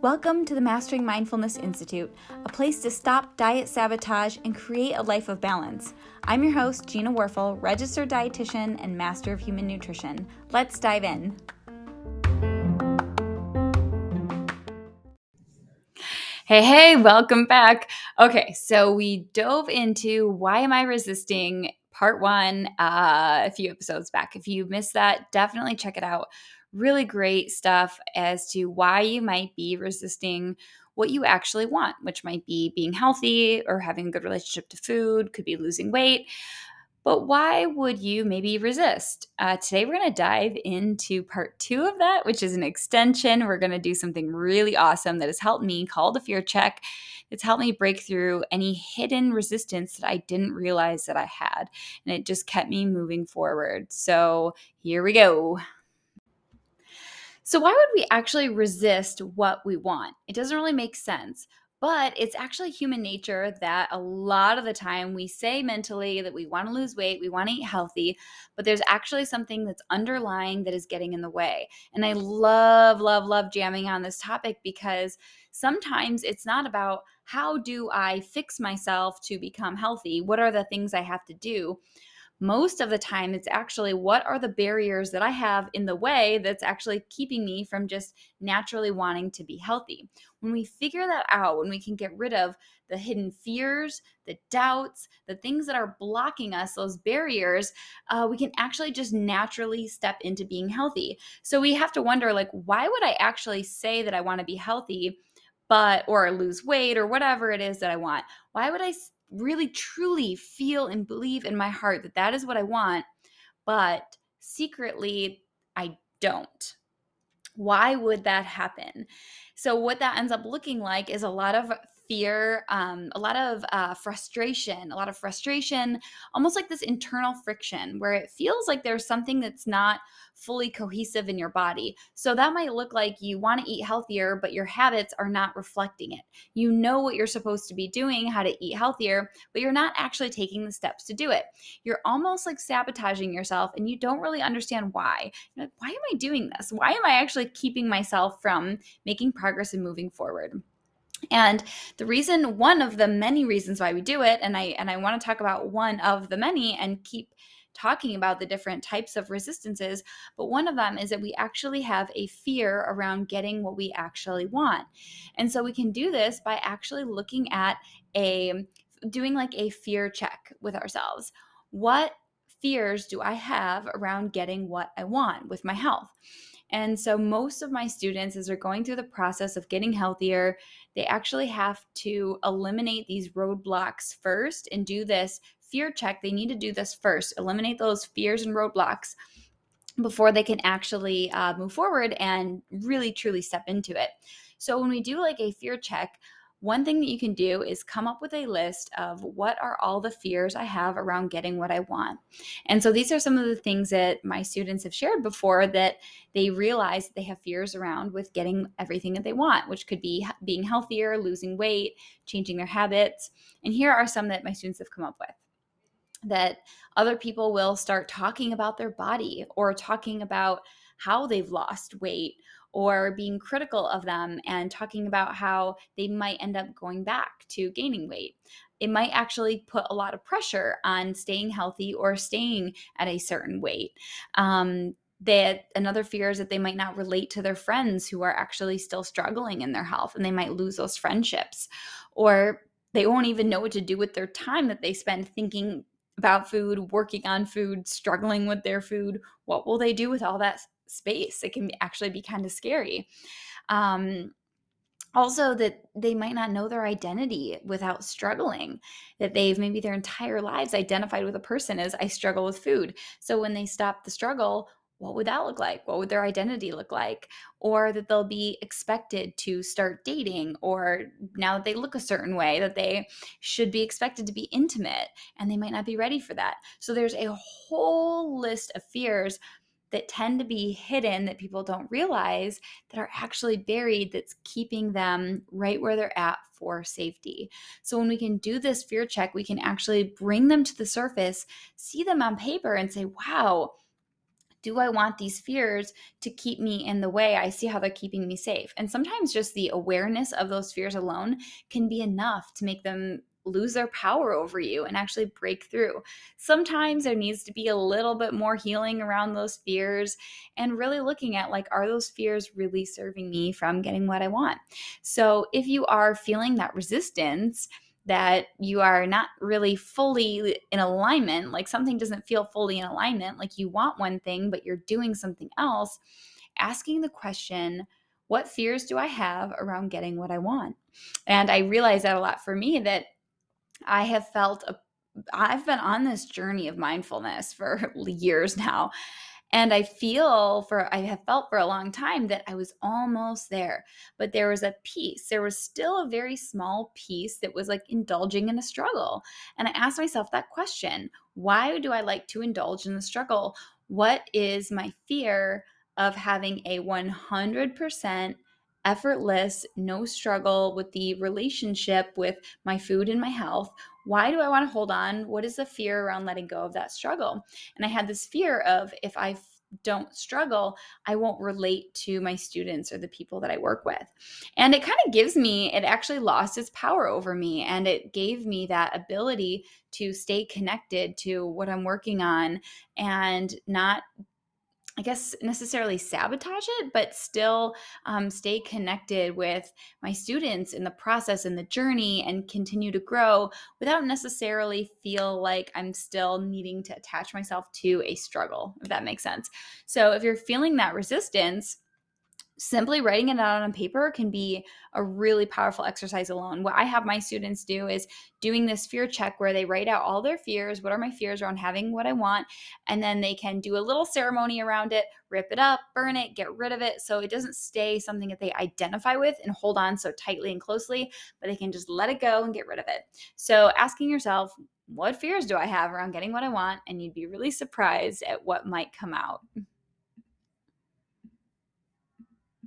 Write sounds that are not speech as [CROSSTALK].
Welcome to the Mastering Mindfulness Institute, a place to stop diet sabotage and create a life of balance. I'm your host, Gina Warfel, registered dietitian and master of human nutrition. Let's dive in. Hey, hey, welcome back. Okay, so we dove into why am I resisting part one uh, a few episodes back. If you missed that, definitely check it out really great stuff as to why you might be resisting what you actually want, which might be being healthy or having a good relationship to food, could be losing weight. But why would you maybe resist? Uh, today, we're going to dive into part two of that, which is an extension. We're going to do something really awesome that has helped me called a fear check. It's helped me break through any hidden resistance that I didn't realize that I had. And it just kept me moving forward. So, here we go. So, why would we actually resist what we want? It doesn't really make sense. But it's actually human nature that a lot of the time we say mentally that we want to lose weight, we want to eat healthy, but there's actually something that's underlying that is getting in the way. And I love, love, love jamming on this topic because sometimes it's not about how do I fix myself to become healthy? What are the things I have to do? Most of the time it's actually what are the barriers that I have in the way that's actually keeping me from just naturally wanting to be healthy. When we figure that out, when we can get rid of the hidden fears, the doubts, the things that are blocking us, those barriers, uh, we can actually just naturally step into being healthy. So we have to wonder, like, why would I actually say that I want to be healthy? But, or lose weight or whatever it is that I want. Why would I really truly feel and believe in my heart that that is what I want, but secretly I don't. Why would that happen? So, what that ends up looking like is a lot of fear, um, a lot of uh, frustration, a lot of frustration, almost like this internal friction where it feels like there's something that's not fully cohesive in your body. So that might look like you want to eat healthier, but your habits are not reflecting it. You know what you're supposed to be doing, how to eat healthier, but you're not actually taking the steps to do it. You're almost like sabotaging yourself and you don't really understand why. You're like, why am I doing this? Why am I actually keeping myself from making progress and moving forward? And the reason, one of the many reasons why we do it, and I and I want to talk about one of the many and keep talking about the different types of resistances, but one of them is that we actually have a fear around getting what we actually want. And so we can do this by actually looking at a doing like a fear check with ourselves. What fears do I have around getting what I want with my health? And so, most of my students, as they're going through the process of getting healthier, they actually have to eliminate these roadblocks first and do this fear check. They need to do this first, eliminate those fears and roadblocks before they can actually uh, move forward and really truly step into it. So, when we do like a fear check, one thing that you can do is come up with a list of what are all the fears I have around getting what I want. And so these are some of the things that my students have shared before that they realize they have fears around with getting everything that they want, which could be being healthier, losing weight, changing their habits. And here are some that my students have come up with that other people will start talking about their body or talking about how they've lost weight or being critical of them and talking about how they might end up going back to gaining weight. It might actually put a lot of pressure on staying healthy or staying at a certain weight. Um, that another fear is that they might not relate to their friends who are actually still struggling in their health and they might lose those friendships or they won't even know what to do with their time that they spend thinking about food, working on food, struggling with their food. What will they do with all that space. It can actually be kind of scary. Um, also that they might not know their identity without struggling that they've maybe their entire lives identified with a person as i struggle with food so when they stop the struggle what would that look like what would their identity look like or that they'll be expected to start dating or now that they look a certain way that they should be expected to be intimate and they might not be ready for that so there's a whole list of fears that tend to be hidden that people don't realize that are actually buried that's keeping them right where they're at for safety. So when we can do this fear check, we can actually bring them to the surface, see them on paper and say, "Wow, do I want these fears to keep me in the way? I see how they're keeping me safe. And sometimes just the awareness of those fears alone can be enough to make them lose their power over you and actually break through. Sometimes there needs to be a little bit more healing around those fears and really looking at like, are those fears really serving me from getting what I want? So if you are feeling that resistance, that you are not really fully in alignment, like something doesn't feel fully in alignment, like you want one thing, but you're doing something else, asking the question, what fears do I have around getting what I want? And I realize that a lot for me that I have felt a I've been on this journey of mindfulness for [LAUGHS] years now. And I feel for, I have felt for a long time that I was almost there, but there was a piece, there was still a very small piece that was like indulging in a struggle. And I asked myself that question why do I like to indulge in the struggle? What is my fear of having a 100% effortless, no struggle with the relationship with my food and my health. Why do I want to hold on? What is the fear around letting go of that struggle? And I had this fear of if I don't struggle, I won't relate to my students or the people that I work with. And it kind of gives me, it actually lost its power over me. And it gave me that ability to stay connected to what I'm working on and not I guess necessarily sabotage it, but still um, stay connected with my students in the process and the journey and continue to grow without necessarily feel like I'm still needing to attach myself to a struggle, if that makes sense. So if you're feeling that resistance, simply writing it out on paper can be a really powerful exercise alone. What I have my students do is doing this fear check where they write out all their fears. What are my fears around having what I want? And then they can do a little ceremony around it, rip it up, burn it, get rid of it. So it doesn't stay something that they identify with and hold on so tightly and closely, but they can just let it go and get rid of it. So asking yourself, what fears do I have around getting what I want? And you'd be really surprised at what might come out.